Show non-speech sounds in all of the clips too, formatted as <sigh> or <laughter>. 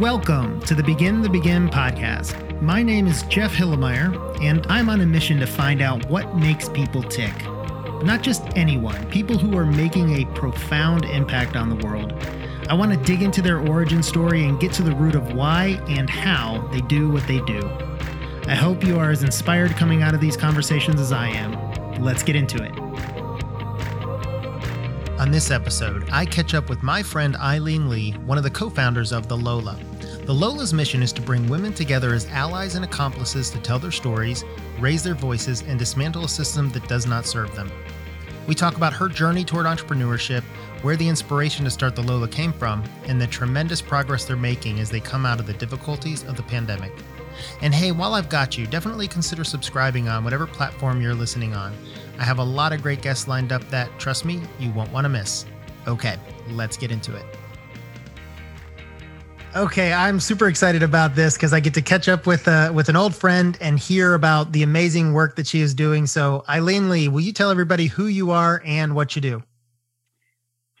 Welcome to the Begin the Begin podcast. My name is Jeff Hilimire, and I'm on a mission to find out what makes people tick. Not just anyone, people who are making a profound impact on the world. I want to dig into their origin story and get to the root of why and how they do what they do. I hope you are as inspired coming out of these conversations as I am. Let's get into it. On this episode, I catch up with my friend Eileen Lee, one of the co founders of The Lola. The Lola's mission is to bring women together as allies and accomplices to tell their stories, raise their voices, and dismantle a system that does not serve them. We talk about her journey toward entrepreneurship, where the inspiration to start The Lola came from, and the tremendous progress they're making as they come out of the difficulties of the pandemic. And hey, while I've got you, definitely consider subscribing on whatever platform you're listening on. I have a lot of great guests lined up that, trust me, you won't want to miss. Okay, let's get into it. Okay, I'm super excited about this because I get to catch up with uh, with an old friend and hear about the amazing work that she is doing. So, Eileen Lee, will you tell everybody who you are and what you do?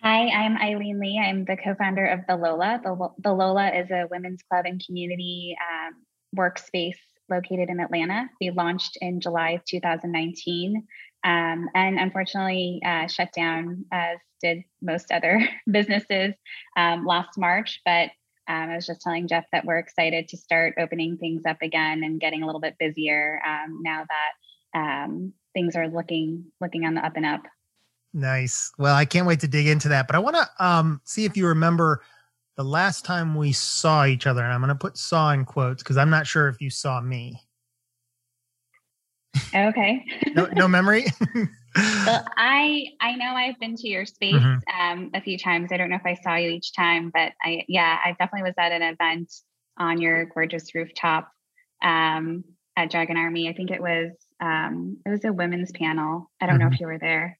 Hi, I'm Eileen Lee. I'm the co-founder of the Lola. The, the Lola is a women's club and community um, workspace located in Atlanta. We launched in July of 2019 um, and unfortunately uh, shut down as did most other <laughs> businesses um, last March. But um, I was just telling Jeff that we're excited to start opening things up again and getting a little bit busier um, now that um, things are looking looking on the up and up. Nice. Well, I can't wait to dig into that. But I want to um, see if you remember the last time we saw each other. And I'm going to put "saw" in quotes because I'm not sure if you saw me. Okay. no, no <laughs> memory. well, I I know I've been to your space mm-hmm. um, a few times. I don't know if I saw you each time, but I yeah, I definitely was at an event on your gorgeous rooftop um, at Dragon Army. I think it was um, it was a women's panel. I don't mm-hmm. know if you were there.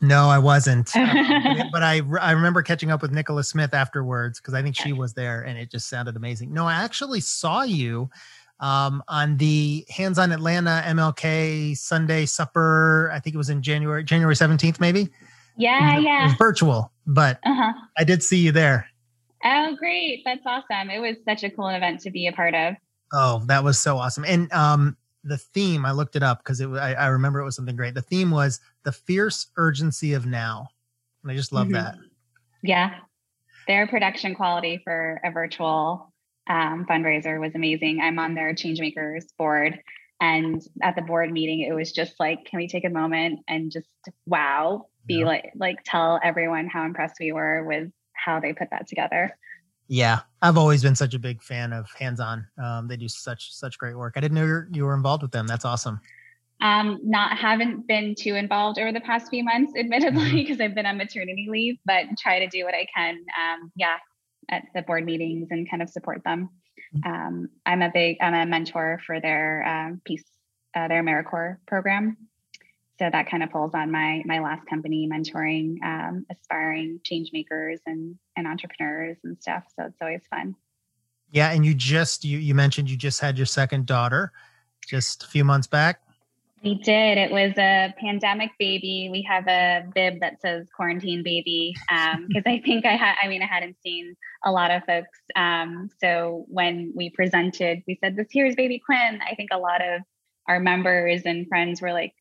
No, I wasn't. <laughs> um, but I I remember catching up with Nicola Smith afterwards because I think she was there, and it just sounded amazing. No, I actually saw you um, on the Hands on Atlanta MLK Sunday Supper. I think it was in January, January 17th, maybe. Yeah, it was, yeah. It was virtual, but uh-huh. I did see you there. Oh, great. That's awesome. It was such a cool event to be a part of. Oh, that was so awesome. And um, the theme, I looked it up because it I, I, remember it was something great. The theme was the fierce urgency of now. And I just love mm-hmm. that. Yeah. Their production quality for a virtual um, fundraiser was amazing. I'm on their Changemakers board. And at the board meeting, it was just like, can we take a moment and just wow, be yeah. like, like tell everyone how impressed we were with how they put that together. Yeah, I've always been such a big fan of Hands On. Um, they do such such great work. I didn't know you were involved with them. That's awesome. Um, not haven't been too involved over the past few months, <laughs> admittedly, because mm-hmm. I've been on maternity leave, but try to do what I can. Um, yeah, at the board meetings and kind of support them. Mm-hmm. Um, I'm a big I'm a mentor for their um, piece uh, their AmeriCorps program, so that kind of pulls on my my last company mentoring um, aspiring change makers and and entrepreneurs and stuff. So it's always fun. Yeah, and you just you you mentioned you just had your second daughter just a few months back. We did. It was a pandemic baby. We have a bib that says quarantine baby because um, I think I had, I mean, I hadn't seen a lot of folks. Um, so when we presented, we said, This here's baby Quinn. I think a lot of our members and friends were like,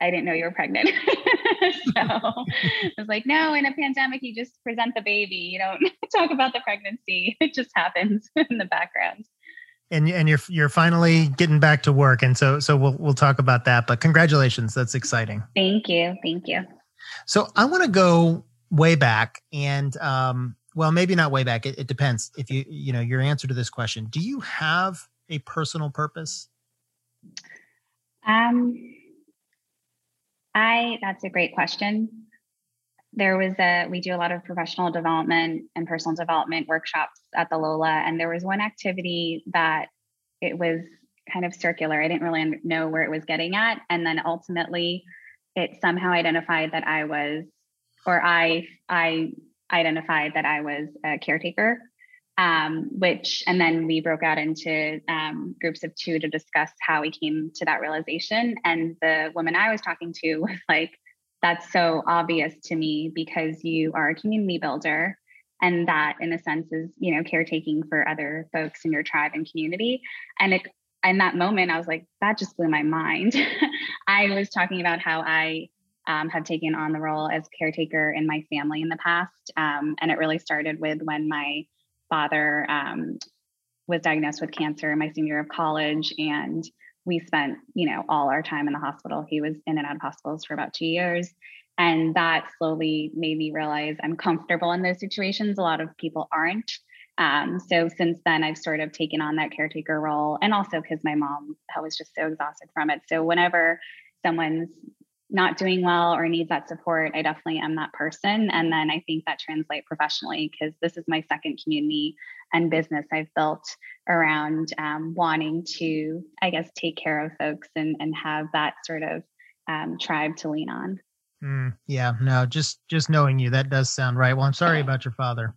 I didn't know you were pregnant. <laughs> so I was like, No, in a pandemic, you just present the baby. You don't <laughs> talk about the pregnancy, it just happens <laughs> in the background and and you're you're finally getting back to work. And so so we'll we'll talk about that but congratulations. That's exciting. Thank you. Thank you. So i want to go way back and um well maybe not way back. It, it depends. If you you know your answer to this question do you have a personal purpose? Um i that's a great question there was a we do a lot of professional development and personal development workshops at the lola and there was one activity that it was kind of circular. I didn't really know where it was getting at and then ultimately it somehow identified that i was or i i identified that i was a caretaker um, which and then we broke out into um, groups of two to discuss how we came to that realization and the woman i was talking to <laughs> was like that's so obvious to me because you are a community builder. And that in a sense is you know caretaking for other folks in your tribe and community. And it in that moment i was like that just blew my mind. <laughs> I was talking about how i um, have taken on the role as caretaker in my family in the past. Um, and it really started with when my father um, was diagnosed with cancer in my senior year of college. And we spent you know all our time in the hospital. He was in and out of hospitals for about two years. And that slowly made me realize i'm comfortable in those situations. A lot of people aren't. Um, so since then i've sort of taken on that caretaker role and also because my mom was just so exhausted from it. So whenever someone's not doing well or needs that support, I definitely am that person. And then I think that translates professionally because this is my second community and business I've built around um, wanting to, I guess, take care of folks and, and have that sort of um, tribe to lean on. Mm, yeah, no, just just knowing you, that does sound right. Well, I'm sorry about your father.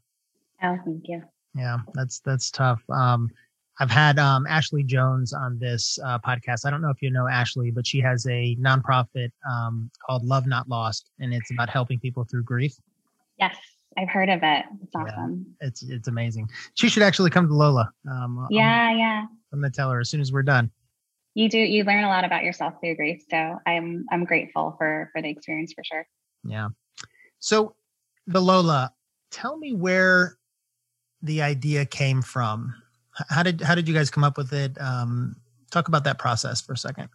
Oh, thank you. Yeah, that's that's tough. Um, I've had um, Ashley Jones on this uh, podcast. I don't know if you know Ashley, but she has a nonprofit um, called Love Not Lost, and it's about helping people through grief. Yes, I've heard of it. It's awesome. Yeah, it's it's amazing. She should actually come to Lola. Um, yeah, I'm, yeah. I'm gonna tell her as soon as we're done. You do. You learn a lot about yourself through grief, so I'm I'm grateful for for the experience for sure. Yeah. So, the Lola, tell me where the idea came from how did how did you guys come up with it? Um, talk about that process for a second.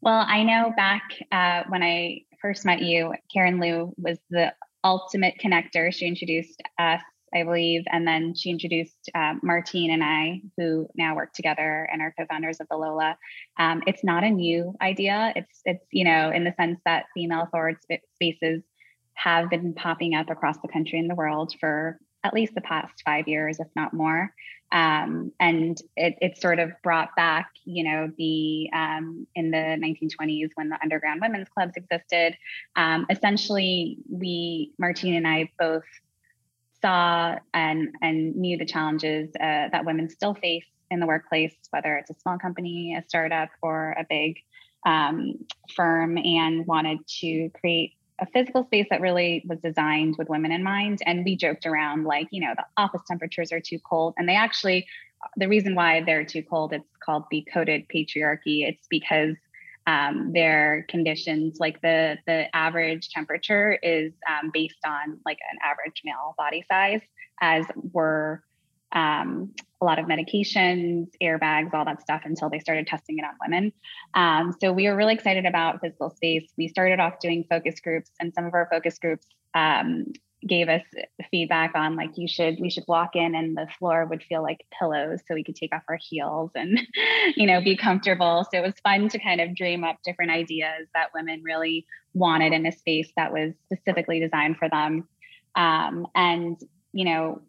Well, I know back uh, when I first met you, Karen Lou was the ultimate connector. She introduced us, I believe, and then she introduced uh, Martine and I, who now work together and are co-founders of the Lola. Um, it's not a new idea. It's it's you know in the sense that female forward spaces have been popping up across the country and the world for at least the past five years, if not more. Um, and it, it sort of brought back, you know, the um, in the 1920s when the underground women's clubs existed. Um, essentially, we, Martine and I, both saw and and knew the challenges uh, that women still face in the workplace, whether it's a small company, a startup, or a big um, firm, and wanted to create a physical space that really was designed with women in mind. And we joked around like, you know, the office temperatures are too cold. And they actually, the reason why they're too cold, it's called the coded patriarchy. It's because um, their conditions, like the the average temperature is um, based on like an average male body size, as were um, a lot of medications, airbags, all that stuff until they started testing it on women. Um, so we were really excited about physical space. We started off doing focus groups, and some of our focus groups um, gave us feedback on like you should we should walk in and the floor would feel like pillows so we could take off our heels and <laughs> you know be comfortable so it was fun to kind of dream up different ideas that women really wanted in a space that was specifically designed for them um, and you know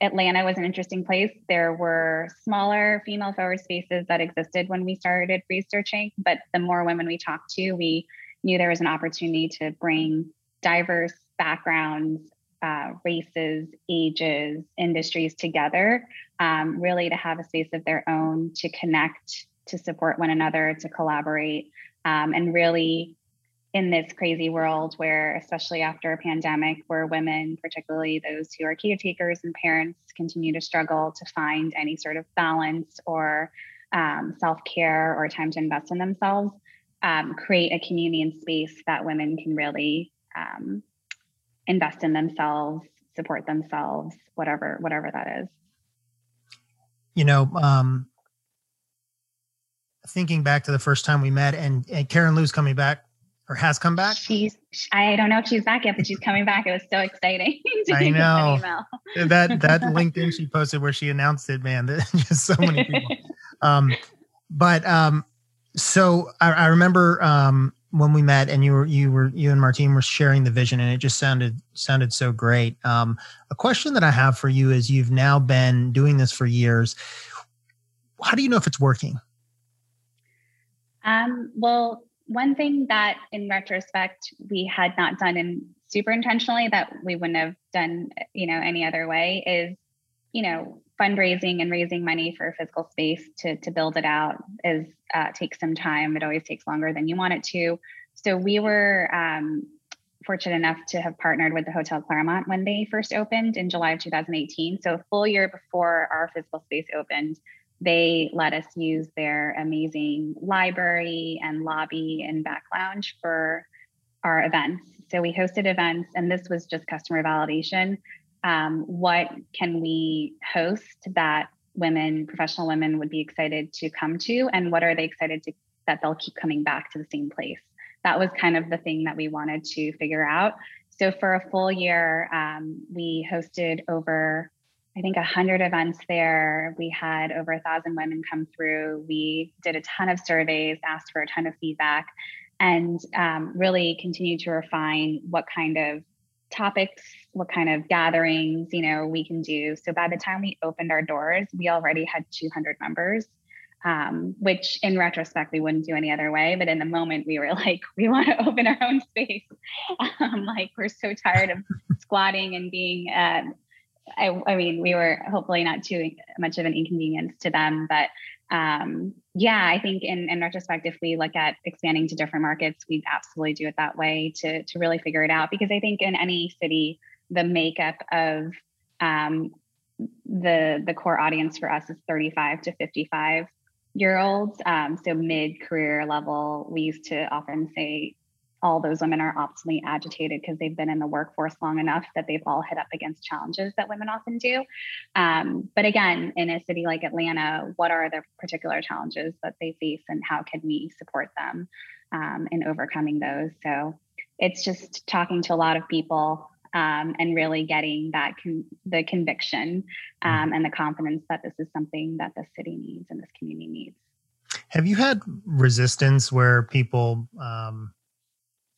Atlanta was an interesting place. There were smaller female forward spaces that existed when we started researching, but the more women we talked to, we knew there was an opportunity to bring diverse backgrounds, uh, races, ages, industries together, um, really to have a space of their own to connect, to support one another, to collaborate, um, and really in this crazy world where, especially after a pandemic, where women, particularly those who are caretakers and parents, continue to struggle to find any sort of balance or um, self care or time to invest in themselves, um, create a community and space that women can really um, invest in themselves, support themselves, whatever whatever that is. You know, um, thinking back to the first time we met, and, and Karen Lou's coming back or has come back? She's I don't know if she's back yet, but she's coming back. It was so exciting. <laughs> I know that that <laughs> LinkedIn she posted where she announced it, man. <laughs> Just so many people. um, but um, so I, I remember um, when we met and you were you were you and Martine were sharing the vision and it just sounded sounded so great. Um, a question that I have for you is you've now been doing this for years. How do you know if it's working? Um, well, one thing that in retrospect we had not done in super intentionally that we wouldn't have done you know any other way is you know fundraising and raising money for physical space to to build it out is uh, takes some time it always takes longer than you want it to so we were um, fortunate enough to have partnered with the Hotel Clermont when they first opened in July of 2018. So, a full year before our physical space opened, they let us use their amazing library and lobby and back lounge for our events. So, we hosted events, and this was just customer validation. Um, what can we host that women, professional women, would be excited to come to, and what are they excited to that they'll keep coming back to the same place? that was kind of the thing that we wanted to figure out. So for a full year, um, we hosted over, I think, 100 events there. We had over a thousand women come through. We did a ton of surveys, asked for a ton of feedback, and um, really continued to refine what kind of topics, what kind of gatherings, you know, we can do. So by the time we opened our doors, we already had 200 members um, which in retrospect we wouldn't do any other way. But in the moment, we were <laughs> like, we want to open our own space. <laughs> Um, like we're so tired of squatting and being. Uh, I, I, mean, we were hopefully not too much of an inconvenience to them, but um, yeah, I think in, in retrospect, if we look at expanding to different markets, we'd absolutely do it that way to to really figure it out. Because I think in any city, the makeup of um, the the core audience for us is 35 to 55 year olds, um, so mid career level, we used to often say all those women are optimally agitated because they've been in the workforce long enough that they've all hit up against challenges that women often do. Um, but again, in a city like Atlanta, what are the particular challenges that they face and how can we support them um, in overcoming those? So it's just talking to a lot of people um, and really getting that con- the conviction mm-hmm. um, and the confidence that this is something that the city needs and this community needs. Have you had resistance where people um,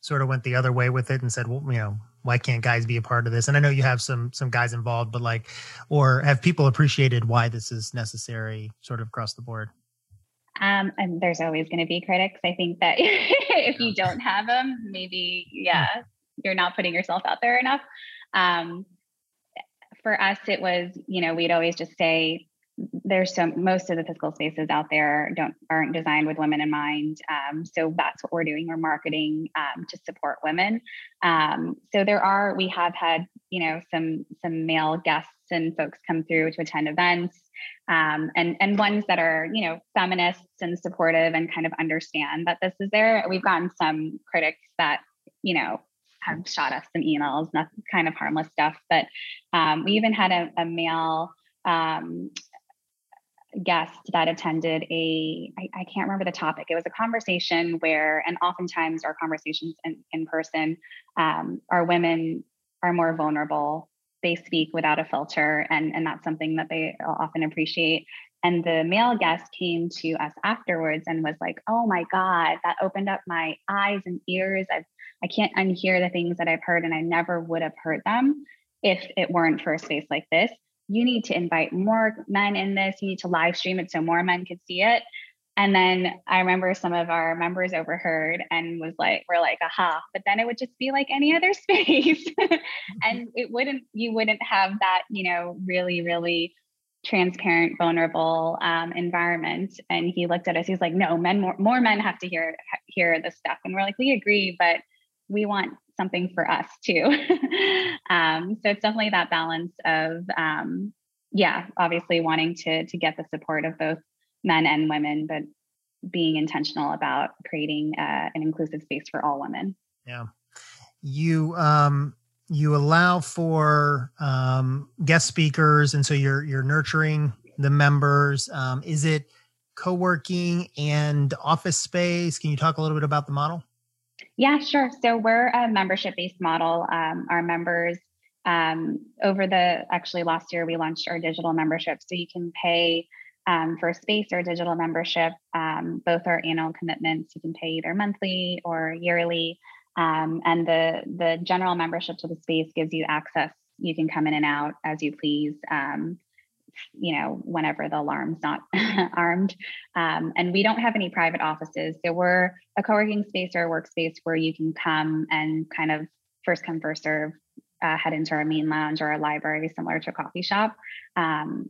sort of went the other way with it and said, "Well, you know, why can't guys be a part of this?" And I know you have some some guys involved, but like, or have people appreciated why this is necessary, sort of across the board? Um, and there's always going to be critics. I think that <laughs> if you don't have them, maybe yeah, you're not putting yourself out there enough. Um, for us, it was, you know, we'd always just say there's so most of the physical spaces out there don't aren't designed with women in mind. Um, so that's what we're doing. We're marketing um, to support women. Um, so there are we have had you know some some male guests and folks come through to attend events. Um, and and ones that are you know feminists and supportive and kind of understand that this is there. We've gotten some critics that you know have shot us some emails, not kind of harmless stuff. But um, we even had a, a male um, guest that attended a I, I can't remember the topic. It was a conversation where, and oftentimes our conversations in, in person, um, our women are more vulnerable. They speak without a filter, and, and that's something that they often appreciate. And the male guest came to us afterwards and was like, Oh my God, that opened up my eyes and ears. I've I can't unhear the things that I've heard, and I never would have heard them if it weren't for a space like this. You need to invite more men in this. You need to live stream it so more men could see it. And then I remember some of our members overheard and was like, we're like, aha, but then it would just be like any other <laughs> space. <laughs> and it wouldn't, you wouldn't have that, you know, really, really transparent, vulnerable um, environment. And he looked at us, he's like, no, men, more, more men have to hear, hear this stuff. And we're like, we agree, but we want something for us too. <laughs> um, so it's definitely that balance of, um, yeah, obviously wanting to to get the support of both men and women, but being intentional about creating uh, an inclusive space for all women. Yeah, you um, you allow for um, guest speakers, and so you're you're nurturing the members. Um, is it co-working and office space? Can you talk a little bit about the model? Yeah, sure. So we're a membership based model. Um, our members, um, over the actually last year, we launched our digital membership. So you can pay um, for space or digital membership. Um, both are annual commitments. You can pay either monthly or yearly. Um, and the, the general membership to the space gives you access. You can come in and out as you please. You know, whenever the alarm's not <laughs> armed. Um, and we don't have any private offices. So we're a co working space or a workspace where you can come and kind of first come, first serve, uh, head into our main lounge or our library, similar to a coffee shop. Um,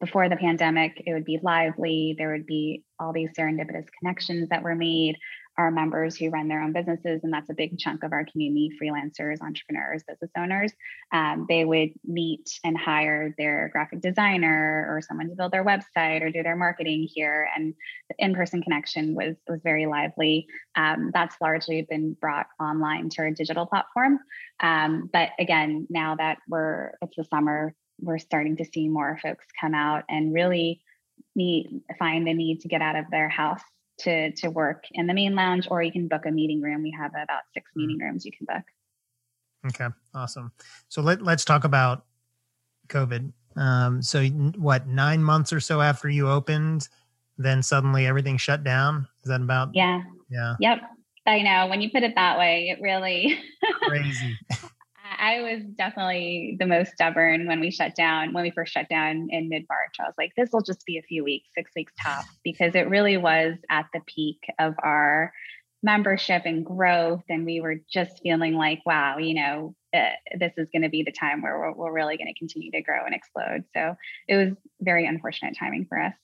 before the pandemic, it would be lively. There would be all these serendipitous connections that were made. Our members who run their own businesses, and that's a big chunk of our community freelancers, entrepreneurs, business owners. Um, they would meet and hire their graphic designer or someone to build their website or do their marketing here. And the in person connection was, was very lively. Um, that's largely been brought online to our digital platform. Um, but again, now that we're, it's the summer, we're starting to see more folks come out and really need find the need to get out of their house to to work in the main lounge or you can book a meeting room. We have about six mm-hmm. meeting rooms you can book. Okay awesome. So let, let's talk about covid. Um, so what nine months or so after you opened then suddenly everything shut down? Is that about yeah. Yeah. Yep. I know. When you put it that way it really crazy <laughs> <laughs> I was definitely the most stubborn when we shut down, when we first shut down in mid March. I was like, this will just be a few weeks, six weeks top, because it really was at the peak of our membership and growth. And we were just feeling like, wow, you know, uh, this is going to be the time where we're, we're really going to continue to grow and explode. So it was very unfortunate timing for us.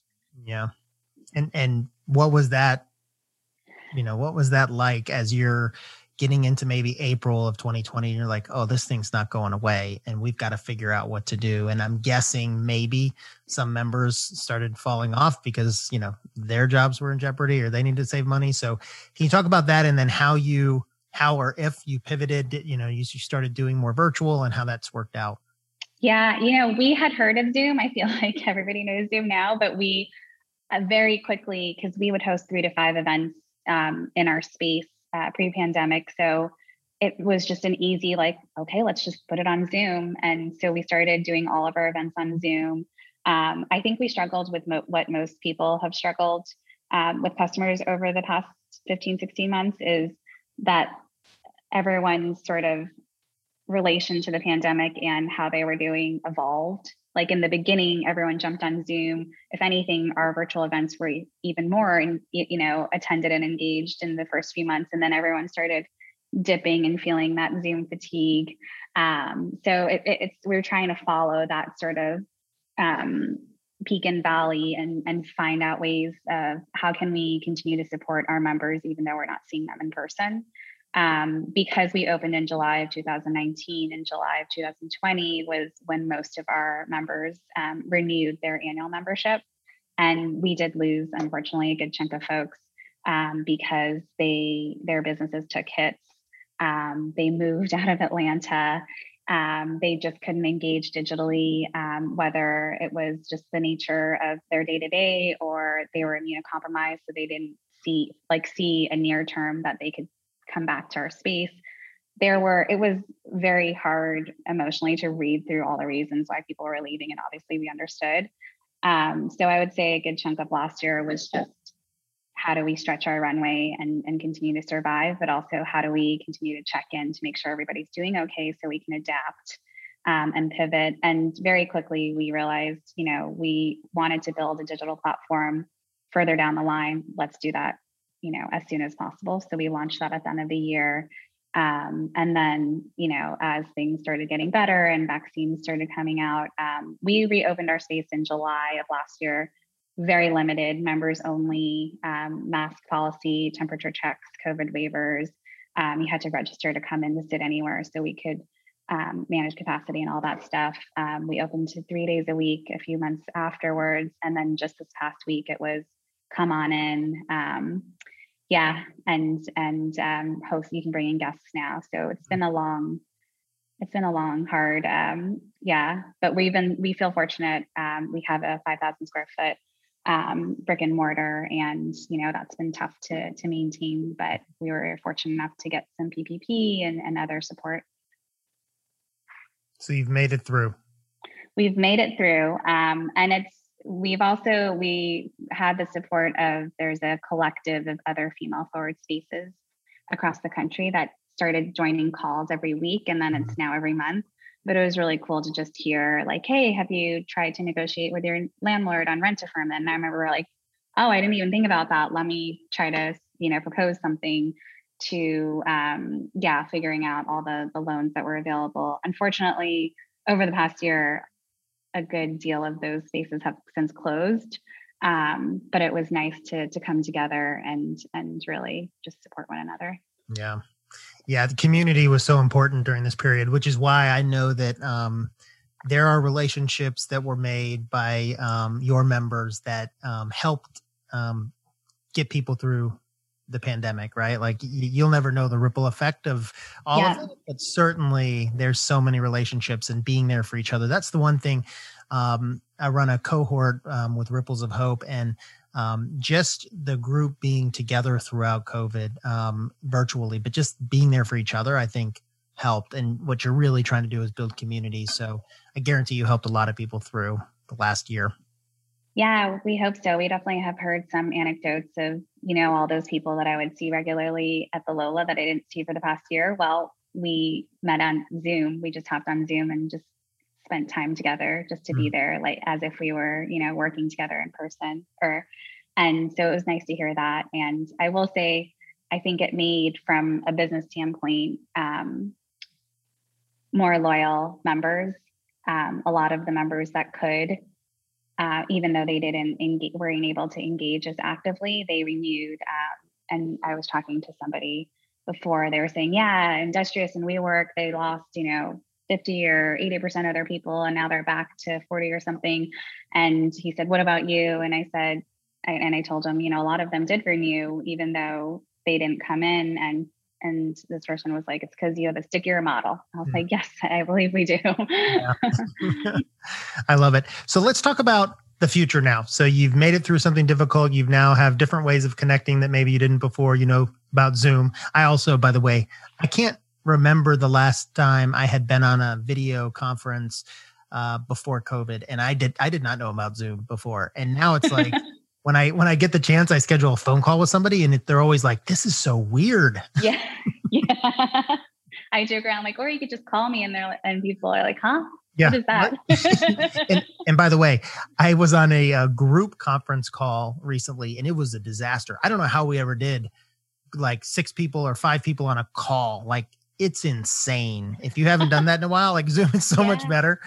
Yeah. And, and what was that, you know, what was that like as you're, getting into maybe April of 2020, you're like, oh, this thing's not going away and we've got to figure out what to do. And I'm guessing maybe some members started falling off because, you know, their jobs were in jeopardy or they needed to save money. So can you talk about that and then how you, how or if you pivoted, you know, you started doing more virtual and how that's worked out? Yeah, you know, we had heard of Zoom. I feel <laughs> like everybody knows Zoom now, but we uh, very quickly, because we would host three to five events um, in our space uh, pre-pandemic. So it was just an easy like, okay, let's just put it on Zoom. And so we started doing all of our events on Zoom. Um, I think we struggled with mo- what most people have struggled um, with customers over the past 15, 16 months is that everyone's sort of relation to the pandemic and how they were doing evolved like in the beginning everyone jumped on zoom. If anything our virtual events were even more you know attended and engaged in the first few months and then everyone started dipping and feeling that zoom fatigue. Um, so it, it's we're trying to follow that sort of um, peak and valley and and find out ways of how can we continue to support our members even though we're not seeing them in person um, because we opened in July of 2019 and July of 2020 was when most of our members um, renewed their annual membership. And we did lose, unfortunately, a good chunk of folks um, because they their businesses took hits. Um, they moved <laughs> out of Atlanta. Um, they just couldn't engage digitally, um, whether it was just the nature of their day to day or they were immunocompromised, so they didn't see like see a near term that they could come back to our space. There were it was very hard emotionally to read through all the reasons why people were leaving and obviously we understood. Um, so i would say a good chunk of last year was just how do we stretch our runway and, and continue to survive but also how do we continue to check in to make sure everybody's doing okay so we can adapt um, and pivot. And very quickly we realized you know we wanted to build a digital platform further down the line. Let's do that you know, as soon as possible. So we launched that at the end of the year. Um, and then, you know, as things started getting better and vaccines started coming out, um, we reopened our space in July of last year. Very limited, members only, um, mask policy, temperature checks, COVID waivers. Um, you had to register to come in to sit anywhere so we could um, manage capacity and all that stuff. Um, we opened to three days a week a few months afterwards. And then just this past week, it was come on in. Yeah, and and um, host you can bring in guests now. So it's been a long, it's been a long, hard, um, yeah. But we've been we feel fortunate. Um, we have a five thousand square foot um, brick and mortar, and you know that's been tough to to maintain. But we were fortunate enough to get some PPP and, and other support. So you've made it through. We've made it through, um, and it's we've also we had the support of there's a collective of other female forward spaces across the country that started joining calls every week and then it's mm-hmm. now every month. But it was really cool to just hear like hey have you tried to negotiate with your landlord on rent deferment? And i remember like oh i didn't even think about that. Let me try to you know propose something to um, yeah figuring out all the the loans that were available. Unfortunately over the past year a good deal of those spaces have since closed. Um, but it was nice to to come together and and really just support one another. Yeah. Yeah, the community was so important during this period, which is why I know that um, there are relationships that were made by um, your members that um, helped um, get people through the pandemic, right? Like you'll never know the ripple effect of all yeah. of it, but certainly there's so many relationships and being there for each other. That's the one thing. Um, I run a cohort um, with Ripples of Hope, and um, just the group being together throughout COVID um, virtually, but just being there for each other, I think helped. And what you're really trying to do is build community. So I guarantee you helped a lot of people through the last year. Yeah, we hope so. We definitely have heard some anecdotes of, you know, all those people that I would see regularly at the Lola that I didn't see for the past year. Well, we met on Zoom. We just hopped on Zoom and just spent time together just to mm-hmm. be there, like as if we were, you know, working together in person. Or, and so it was nice to hear that. And I will say, I think it made from a business standpoint um, more loyal members. Um, a lot of the members that could, uh, even though they didn't engage, weren't able to engage as actively, they renewed. Um, and I was talking to somebody before, they were saying, yeah, Industrious and WeWork, they lost, you know, 50 or 80% of their people, and now they're back to 40 or something. And he said, what about you? And I said, and I told him, you know, a lot of them did renew, even though they didn't come in and and this person was like, it's because you have a stickier model. I was mm. like, yes, I believe we do. <laughs> <laughs> I love it. So let's talk about the future now. So you've made it through something difficult. You've now have different ways of connecting that maybe you didn't before. You know about Zoom. I also, by the way, I can't remember the last time I had been on a video conference uh, before COVID, and I did I did not know about Zoom before, and now it's like <laughs> when I when I get the chance, I schedule a phone call with somebody, and they're always like, "This is so weird." <laughs> Yeah, <laughs> yeah. I joke around like, or you could just call me, and they're like, and people are like, "Huh." Yeah. What is that? <laughs> and, and, by the way, I was on a, a, group conference call recently and it was a disaster. I don't know how we ever did like six people or five people on a call. Like it's insane. If you haven't done that in a while, like Zoom is so yeah. much better.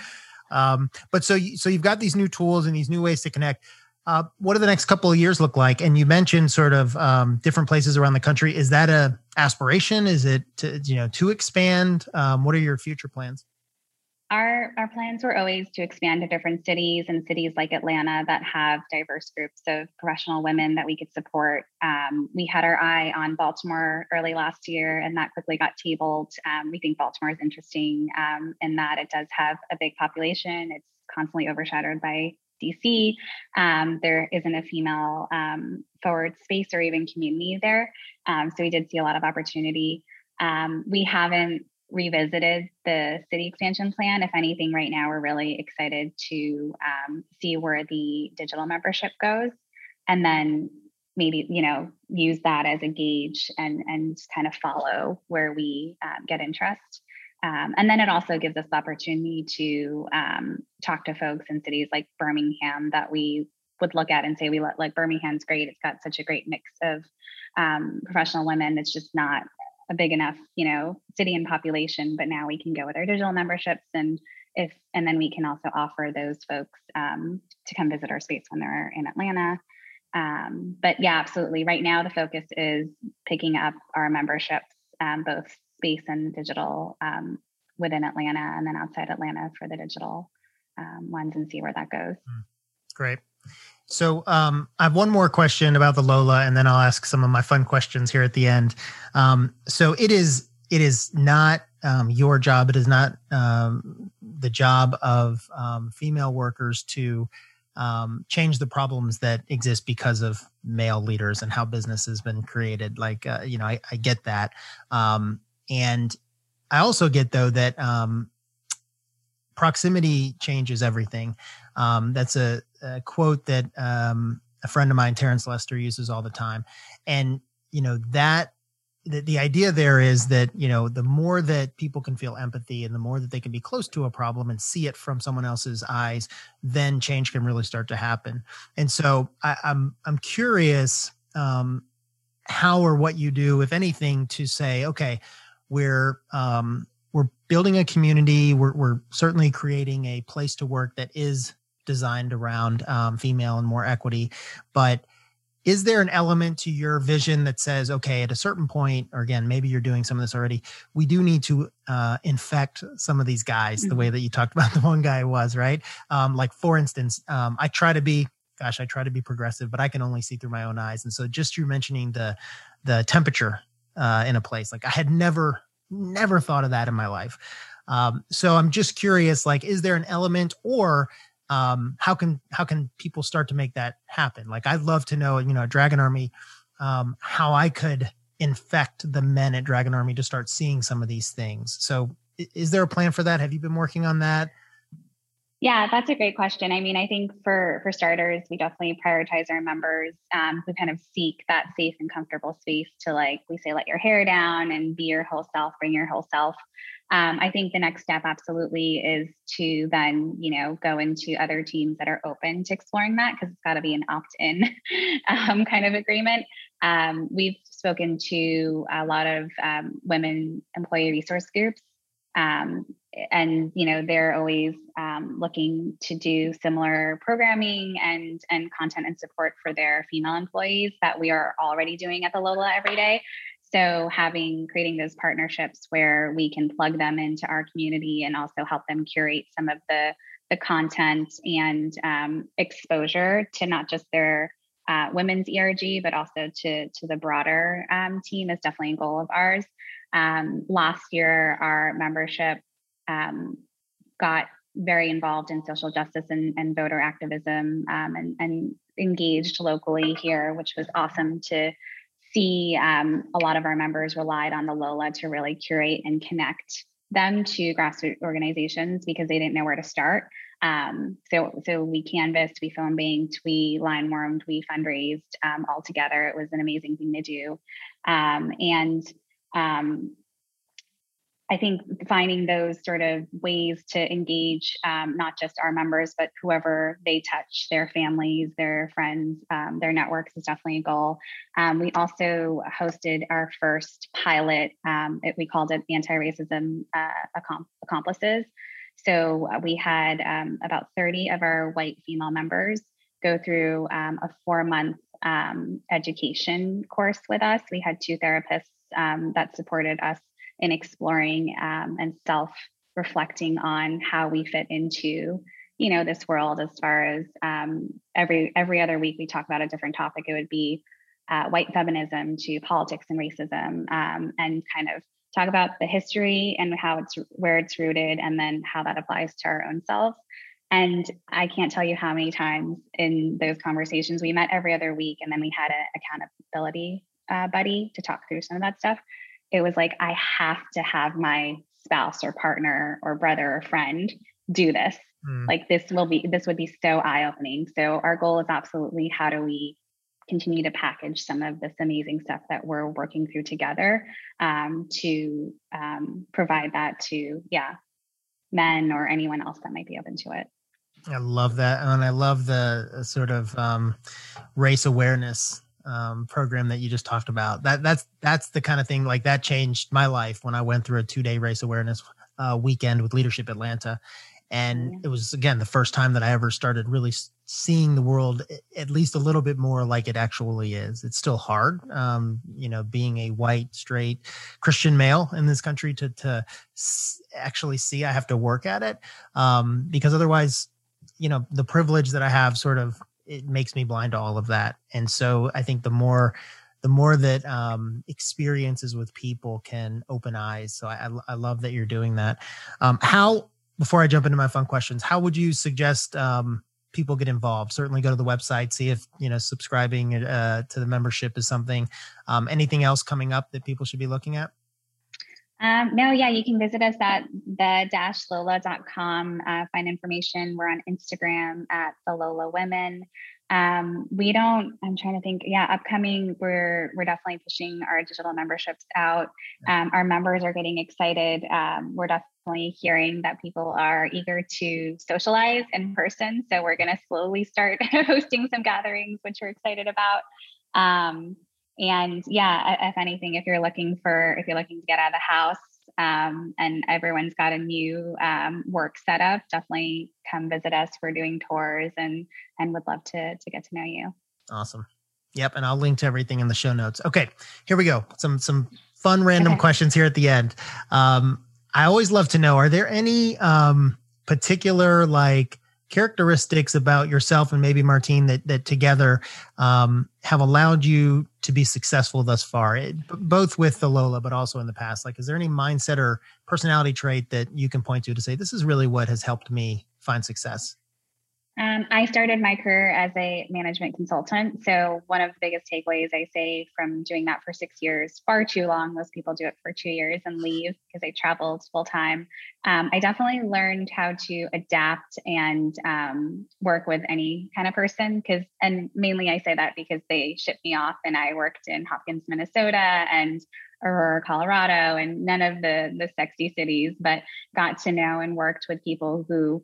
Um, but so, you, so you've got these new tools and these new ways to connect. Uh, what do the next couple of years look like? And you mentioned sort of um, different places around the country. Is that a aspiration? Is it to, you know to expand? Um, what are your future plans? Our our plans were always to expand to different cities and cities like Atlanta that have diverse groups of professional women that we could support. Um, we had our eye on Baltimore early last year, and that quickly got tabled. Um, we think Baltimore is interesting um, in that it does have a big population. It's constantly overshadowed by DC. Um, there isn't a female um, forward space or even community there. Um, so we did see a lot of opportunity. Um, we haven't revisited the city expansion plan. If anything, right now we're really excited to um, see where the digital membership goes and then maybe you know use that as a gauge and and kind of follow where we um, get interest um, and then it also gives us the opportunity to um, talk to folks in cities like Birmingham that we would look at and say, we like Birmingham's great. It's got such a great mix of um, professional women. It's just not a big enough, you know, city and population. But now we can go with our digital memberships and if and then we can also offer those folks um, to come visit our space when they're in Atlanta. Um, but yeah, absolutely. Right now, the focus is picking up our memberships, um, both space and digital um, within Atlanta and then outside Atlanta for the digital um, ones and see where that goes. Hmm. Great. So um, I have one more question about the Lola, and then I'll ask some of my fun questions here at the end. Um, so it is it is not um, your job. It is not um, the job of um, female workers to um, change the problems that exist because of male leaders and how business has been created. Like uh, you know, I, I get that. And I also get though that um, proximity changes everything. Um, that's a, a, quote that um, a friend of mine, Terrence Lester, uses all the time. And you know that the, the idea there is that you know the more that people can feel empathy and the more that they can be close to a problem and see it from someone else's eyes, then change can really start to happen. And so I, I'm I'm curious um, how or what you do, if anything, to say, okay, we're um, we're building a community. We're, we're certainly creating a place to work that is designed around um, female and more equity, but is there an element to your vision that says okay at a certain point or again maybe you're doing some of this already we do need to uh, infect some of these guys the way mm-hmm. that you talked <laughs> about the one guy was right um, like for instance um, i try to be gosh i try to be progressive but i can only see through my own eyes and so just you mentioning the the temperature uh, in a place like i had never never thought of that in my life um, so i'm just curious like is there an element or um, how can how can people start to make that happen? Like I'd love to know, you know, Dragon Army, um, how I could infect the men at Dragon Army to start seeing some of these things. So is there a plan for that? Have you been working on that? Yeah, that's a great question. I mean, I think for for starters, we definitely prioritize our members um, who kind of seek that safe and comfortable space to like we say, let your hair down and be your whole self, bring your whole self. Um, I think the next step absolutely is to then, you know, go into other teams that are open to exploring that because it's got to be an opt-in <laughs> um, kind of agreement. Um, we've spoken to a lot of um, women employee resource groups um, and you know they're always um, looking to do similar programming and and content and support for their female employees that we are already doing at the lola every day so having creating those partnerships where we can plug them into our community and also help them curate some of the the content and um, exposure to not just their uh, women's ERG, but also to to the broader um, team is definitely a goal of ours. Um, last year, our membership um, got very involved in social justice and, and voter activism um, and, and, engaged locally here, which was awesome to see. Um, a lot of our members relied on the Lola to really curate and connect them to grassroots organizations because they didn't know where to start. Um, so, so we canvassed, we phone banked, we line warmed, we fundraised um, all together. It was an amazing thing to do. Um, and um, I think finding those sort of ways to engage um, not just our members, but whoever they touch, their families, their friends, um, their networks is definitely a goal. Um, we also hosted our first pilot, um, it, we called it Anti Racism uh, Accom- Accomplices. So uh, we had um, about 30 of our white female members go through um, a four month education course with us. We had two therapists that supported us in exploring um, and self reflecting on how we fit into you know this world as far as um, every every other week we talk about a different topic. It would be uh, white feminism to politics and racism um, and kind of talk about the history and how it's where it's rooted and then how that applies to our own selves and i can't tell you how many times in those conversations we met every other week and then we had an accountability uh, buddy to talk through some of that stuff it was like I have to have my spouse or partner or brother or friend do this. Mm. Like this will be this would be so eye-opening. So our goal is absolutely how do we continue to package some of this amazing stuff that we're working through together um, to um, provide that to yeah men or anyone else that might be open to it i love that and i love the uh, sort of um, race awareness um, program that you just talked about. That that's that's the kind of thing like that changed my life when I went through a two day race awareness uh, weekend with Leadership Atlanta, and yeah. it was again the first time that I ever started really seeing the world at least a little bit more like it actually is. It's still hard, um, you know, being a white straight Christian male in this country to to actually see. I have to work at it um, because otherwise, you know, the privilege that I have sort of it makes me blind to all of that. And so I think the more the more that um, experiences with people can open eyes. So I, I love that you're doing that. Um, how before I jump into my fun questions, how would you suggest um, people get involved? Certainly go to the website, see if you know subscribing uh, to the membership is something. Um, anything else coming up that people should be looking at? Um, no, yeah, you can visit us at the-lola.com, uh, find information. We're on Instagram at the Lola Women. Um, we don't, I'm trying to think, yeah, upcoming, we're, we're definitely pushing our digital memberships out. Um, our members are getting excited. Um, we're definitely hearing that people are eager to socialize in person. So we're going to slowly start <laughs> hosting some gatherings, which we're excited about. And yeah if anything if you're looking for if you're looking to get out of the house um, and everyone's got a new um, work setup, definitely come visit us. We're doing tours and and would love to to get to know you. Awesome. Yep, and I'll link to everything in the show notes. Okay, here we go. Some some fun random okay. questions here at the end. Um, I always love to know: Are there any um, particular like characteristics about yourself and maybe Martine that that together um, have allowed you to be successful thus far, it, both with the Lola, but also in the past? Like, is there any mindset or personality trait that you can point to to say this is really what has helped me find success? Um, I started my career as a management consultant. So, one of the biggest takeaways I say from doing that for six years, far too long, most people do it for two years and leave because they traveled full time. Um, I definitely learned how to adapt and um, work with any kind of person because, and mainly I say that because they shipped me off and I worked in Hopkins, Minnesota and Aurora, Colorado, and none of the the sexy cities, but got to know and worked with people who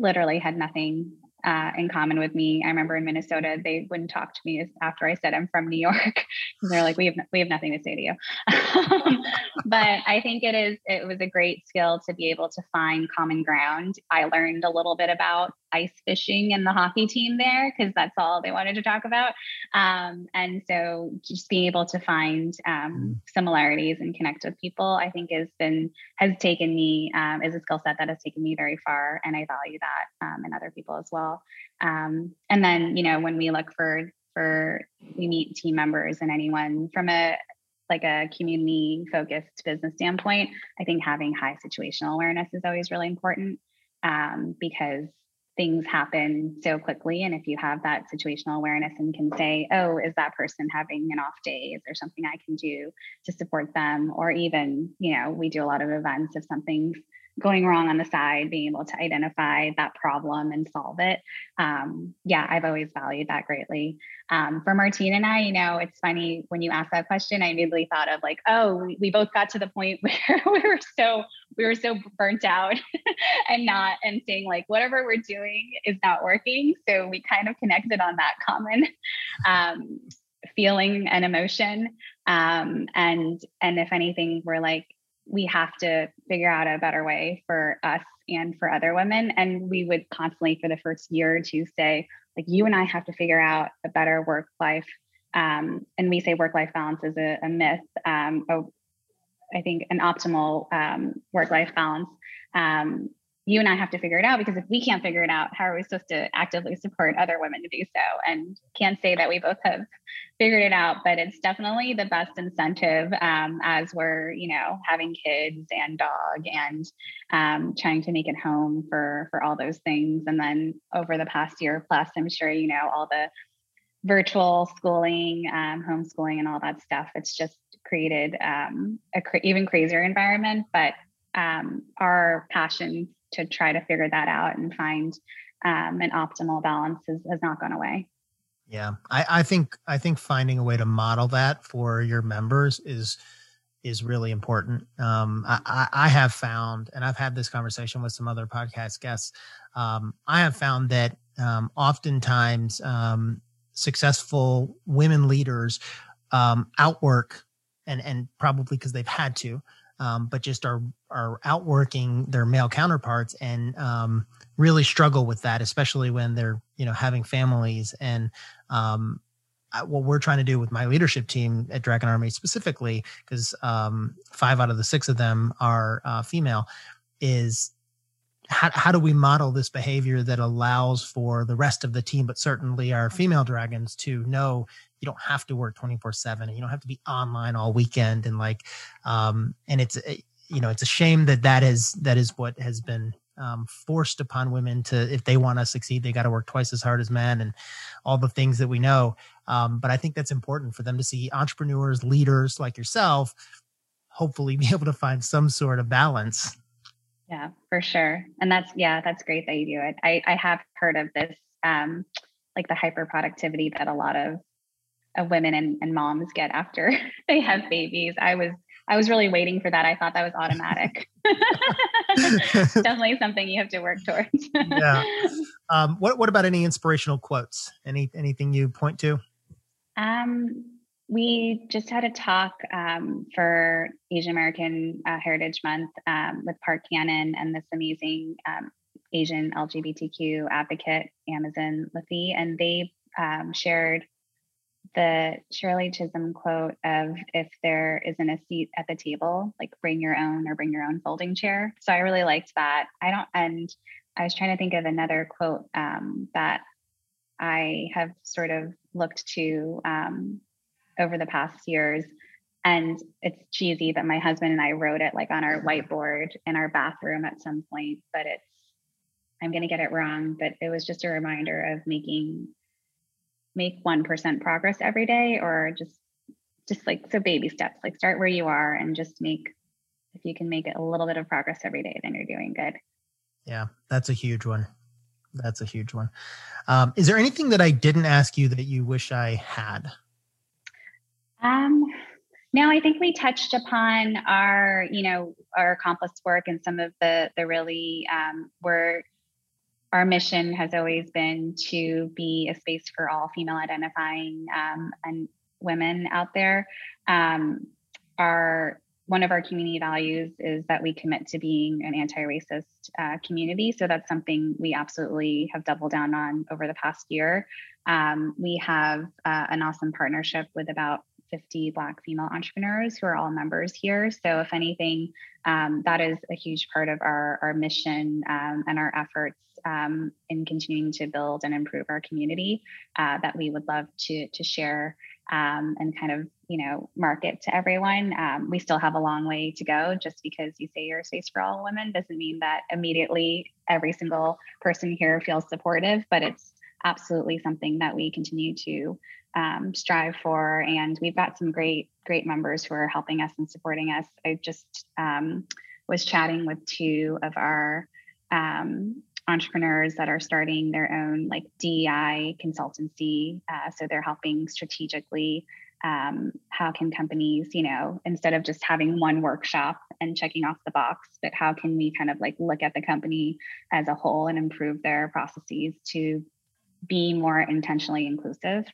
literally had nothing uh, in common with me. I remember in Minnesota, they wouldn't talk to me after I said I'm from New York. <laughs> They're like, we have we have nothing to say to you. <laughs> but I think it is it was a great skill to be able to find common ground. I learned a little bit about ice fishing and the hockey team there because that's all they wanted to talk about. Um, and so just being able to find um, mm. similarities and connect with people, I think has been has taken me um, is a skill set that has taken me very far, and I value that um, in other people as well. Um, and then you know when we look for for we meet team members and anyone from a like a community focused business standpoint, I think having high situational awareness is always really important um, because things happen so quickly. And if you have that situational awareness and can say, oh, is that person having an off day? Is there something I can do to support them? Or even, you know, we do a lot of events if something's going wrong on the side, being able to identify that problem and solve it. Um, yeah, I've always valued that greatly. Um, for Martine and I, you know, it's funny when you ask that question, I immediately thought of like, oh, we, we both got to the point <laughs> where we were so we were so burnt out <laughs> and not and saying like whatever we're doing is not working. So we kind of connected on that common um, feeling and emotion. Um, and and if anything, we're like we have to figure out a better way for us and for other women. And we would constantly, for the first year or two, say, like, you and I have to figure out a better work life. Um, and we say work life balance is a, a myth. Um, I think an optimal um, work life balance. Um, you and I have to figure it out because if we can't figure it out, how are we supposed to actively support other women to do so? And can't say that we both have figured it out, but it's definitely the best incentive um, as we're, you know, having kids and dog and um, trying to make it home for for all those things. And then over the past year plus, I'm sure you know all the virtual schooling, um, homeschooling, and all that stuff. It's just created um, a cra- even crazier environment, but um, our passion to try to figure that out and find um, an optimal balance has, has not gone away. Yeah, I, I think I think finding a way to model that for your members is is really important. Um, I, I have found, and I've had this conversation with some other podcast guests. Um, I have found that um, oftentimes um, successful women leaders um, outwork, and and probably because they've had to, um, but just are are outworking their male counterparts and um, really struggle with that, especially when they're you know having families. And um, what we're trying to do with my leadership team at Dragon Army specifically, because um, five out of the six of them are uh, female, is how, how do we model this behavior that allows for the rest of the team, but certainly our female dragons to know you don't have to work 24 7 and you don't have to be online all weekend and like um and it's eh, you know it's a shame that that is that is what has been um, forced upon women to if they want to succeed they got to work twice as hard as men and all the things that we know. Um, but i think that's important for them to see entrepreneurs leaders like yourself hopefully <laughs> be able to find some sort of balance. Yeah for sure. And that's yeah that's great that you do it. I i have heard of this um like the hyper productivity that a lot of of women and, and moms get after <laughs> they have babies. I was I was really waiting for that. I thought that was automatic. <laughs> Definitely something you have to work towards. <laughs> yeah. Um, what What about any inspirational quotes? Any Anything you point to? Um, we just had a talk um, for Asian American uh, Heritage Month um, with Park Cannon and this amazing um, Asian LGBTQ advocate, Amazin LeThi, and they um, shared the Shirley Chisholm quote of if there isn't a seat at the table, like bring your own or bring your own folding chair. So I really liked that. I don't, and I was trying to think of another quote um, that I have sort of looked to um, over the past years. And it's cheesy but my husband and I wrote it like on our whiteboard in our bathroom at some point, but it's, I'm going to get it wrong, but it was just a reminder of making, make 1% progress every day or just, just like, so baby steps, like start where you are and just make, if you can make a little bit of progress every day, then you're doing good. Yeah, that's a huge one. That's a huge one. Um, is there anything that I didn't ask you that you wish I had? Um, no, I think we touched upon our, you know, our accomplished work and some of the the really um, our mission has always been to be a space for all female identifying um, and women out there. Um, our one of our community values is that we commit to being an anti-racist uh, community. So that's something we absolutely have doubled down on over the past year. Um, we have uh, an awesome partnership with about 50 Black female entrepreneurs who are all members here. So, if anything, um, that is a huge part of our, our mission um, and our efforts um, in continuing to build and improve our community uh, that we would love to, to share um, and kind of you know market to everyone. Um, we still have a long way to go. Just because you say you're a space for all women doesn't mean that immediately every single person here feels supportive, but it's absolutely something that we continue to um, strive for. And we've got some great, great members who are helping us and supporting us. I just um, was chatting with two of our um, entrepreneurs that are starting their own like DEI consultancy. Uh, so they're helping strategically. Um, how can companies, you know, instead of just having one workshop and checking off the box, but how can we kind of like look at the company as a whole and improve their processes to be more intentionally inclusive?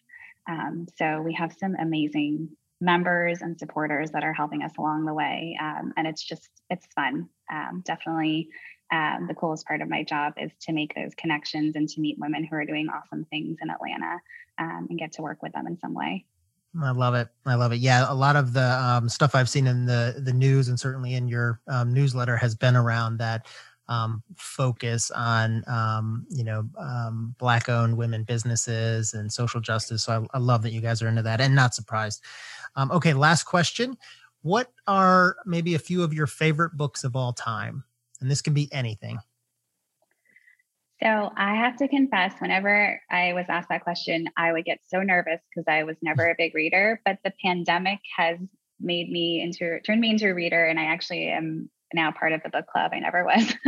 Um, so we have some amazing members and supporters that are helping us along the way. Um, and it's just, it's fun. Um, definitely um, the coolest part of my job is to make those connections and to meet women who are doing awesome things in Atlanta um, and get to work with them in some way. I love it. I love it. Yeah, a lot of the um, stuff I've seen in the the news and certainly in your um, newsletter has been around that um, focus on um, you know um, black owned women businesses and social justice. So I, I, love that you guys are into that and not surprised. Um, okay, last question. What are maybe a few of your favorite books of all time? And this can be anything. So I have to confess, whenever I was asked that question, I would get so nervous because I was never a big reader. But the pandemic has made me into turned me into a reader, and I actually am now part of the book club. I never was. <laughs>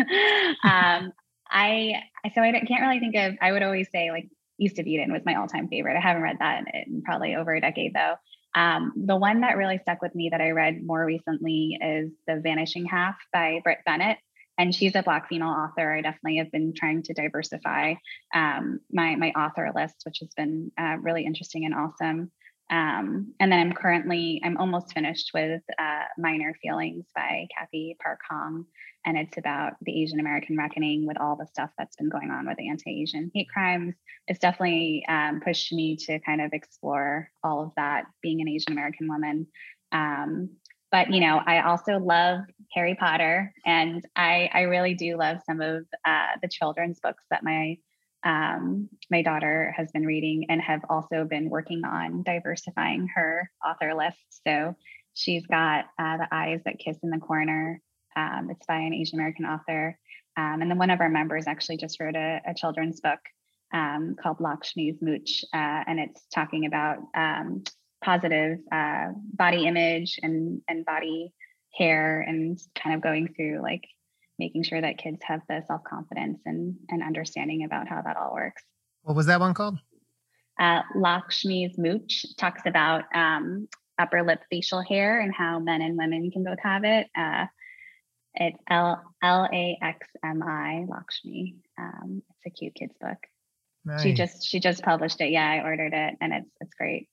um, I so I can't really think of. I would always say like East of Eden was my all-time favorite. I haven't read that in probably over a decade though. Um, the one that really stuck with me that I read more recently is The Vanishing Half by Brit Bennett. And she's a Black female author. I definitely have been trying to diversify um, my my author list, which has been uh, really interesting and awesome. Um, and then I'm currently, I'm almost finished with uh, Minor Feelings by Cathy Park Hong. And it's about the Asian American reckoning with all the stuff that's been going on with anti Asian hate crimes. It's definitely um, pushed me to kind of explore all of that being an Asian American woman. Um, but you know, I also love Harry Potter, and I I really do love some of uh, the children's books that my um, my daughter has been reading and have also been working on diversifying her author list. So she's got uh, The Eyes That Kiss in the Corner. Um, it's by an Asian American author. Um, and then one of our members actually just wrote a, a children's book um, called Laxmi's Mooch. Uh, and it's talking about um, positive uh, body image and, and body hair and kind of going through like making sure that kids have the self confidence and and understanding about how that all works. What was that one called? Uh, Laxmi's Mooch talks about um, upper lip facial hair and how men and women can both have it. Uh, it's L L A X M I Laxmi. Um, it's a cute kids book. Nice. She just she just published it. Yeah, I ordered it, and it's it's great.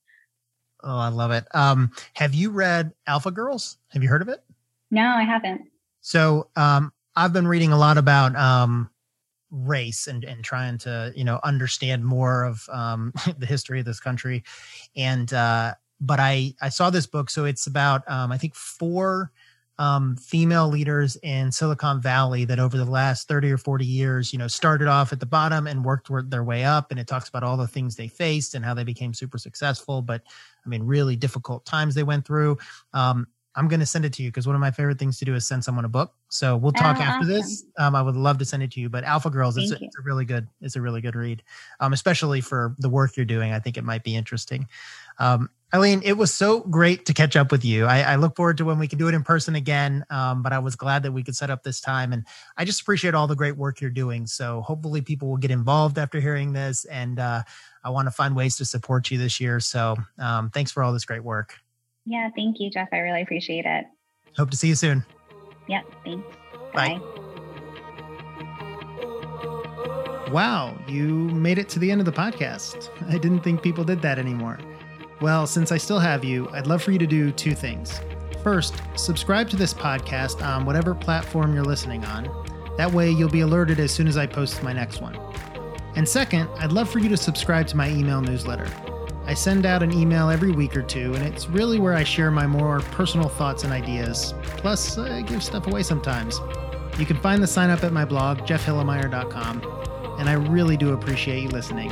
Oh, I love it. Um, have you read Alpha Girls? Have you heard of it? No, I haven't. So um, I've been reading a lot about um, race and, and trying to, you know, understand more of um, <laughs> the history of this country. And uh, but I I saw this book, so it's about um, I think four um, female leaders in Silicon Valley that over the last 30 or 40 years, you know, started off at the bottom and worked their way up. And it talks about all the things they faced and how they became super successful. But I mean, really difficult times they went through. Um, I'm going to send it to you because one of my favorite things to do is send someone a book. So we'll talk Oh, after awesome. this. Um, I would love to send it to you, but Alpha Girls, it's a, it's a really good, it's a really good read, um, especially for the work you're doing. I think it might be interesting. Um, Eileen, it was so great to catch up with you. I, I look forward to when we can do it in person again. Um, but I was glad that we could set up this time, and I just appreciate all the great work you're doing. So hopefully, people will get involved after hearing this, and uh, I want to find ways to support you this year. So um, thanks for all this great work. Yeah, thank you, Jeff. I really appreciate it. Hope to see you soon. Yeah, thanks. Bye. Wow, you made it to the end of the podcast. I didn't think people did that anymore. Well, since I still have you, I'd love for you to do two things. First, subscribe to this podcast on whatever platform you're listening on. That way, you'll be alerted as soon as I post my next one. And second, I'd love for you to subscribe to my email newsletter. I send out an email every week or two, and it's really where I share my more personal thoughts and ideas. Plus, I give stuff away sometimes. You can find the sign up at my blog, jeffhilimire.com, and I really do appreciate you listening.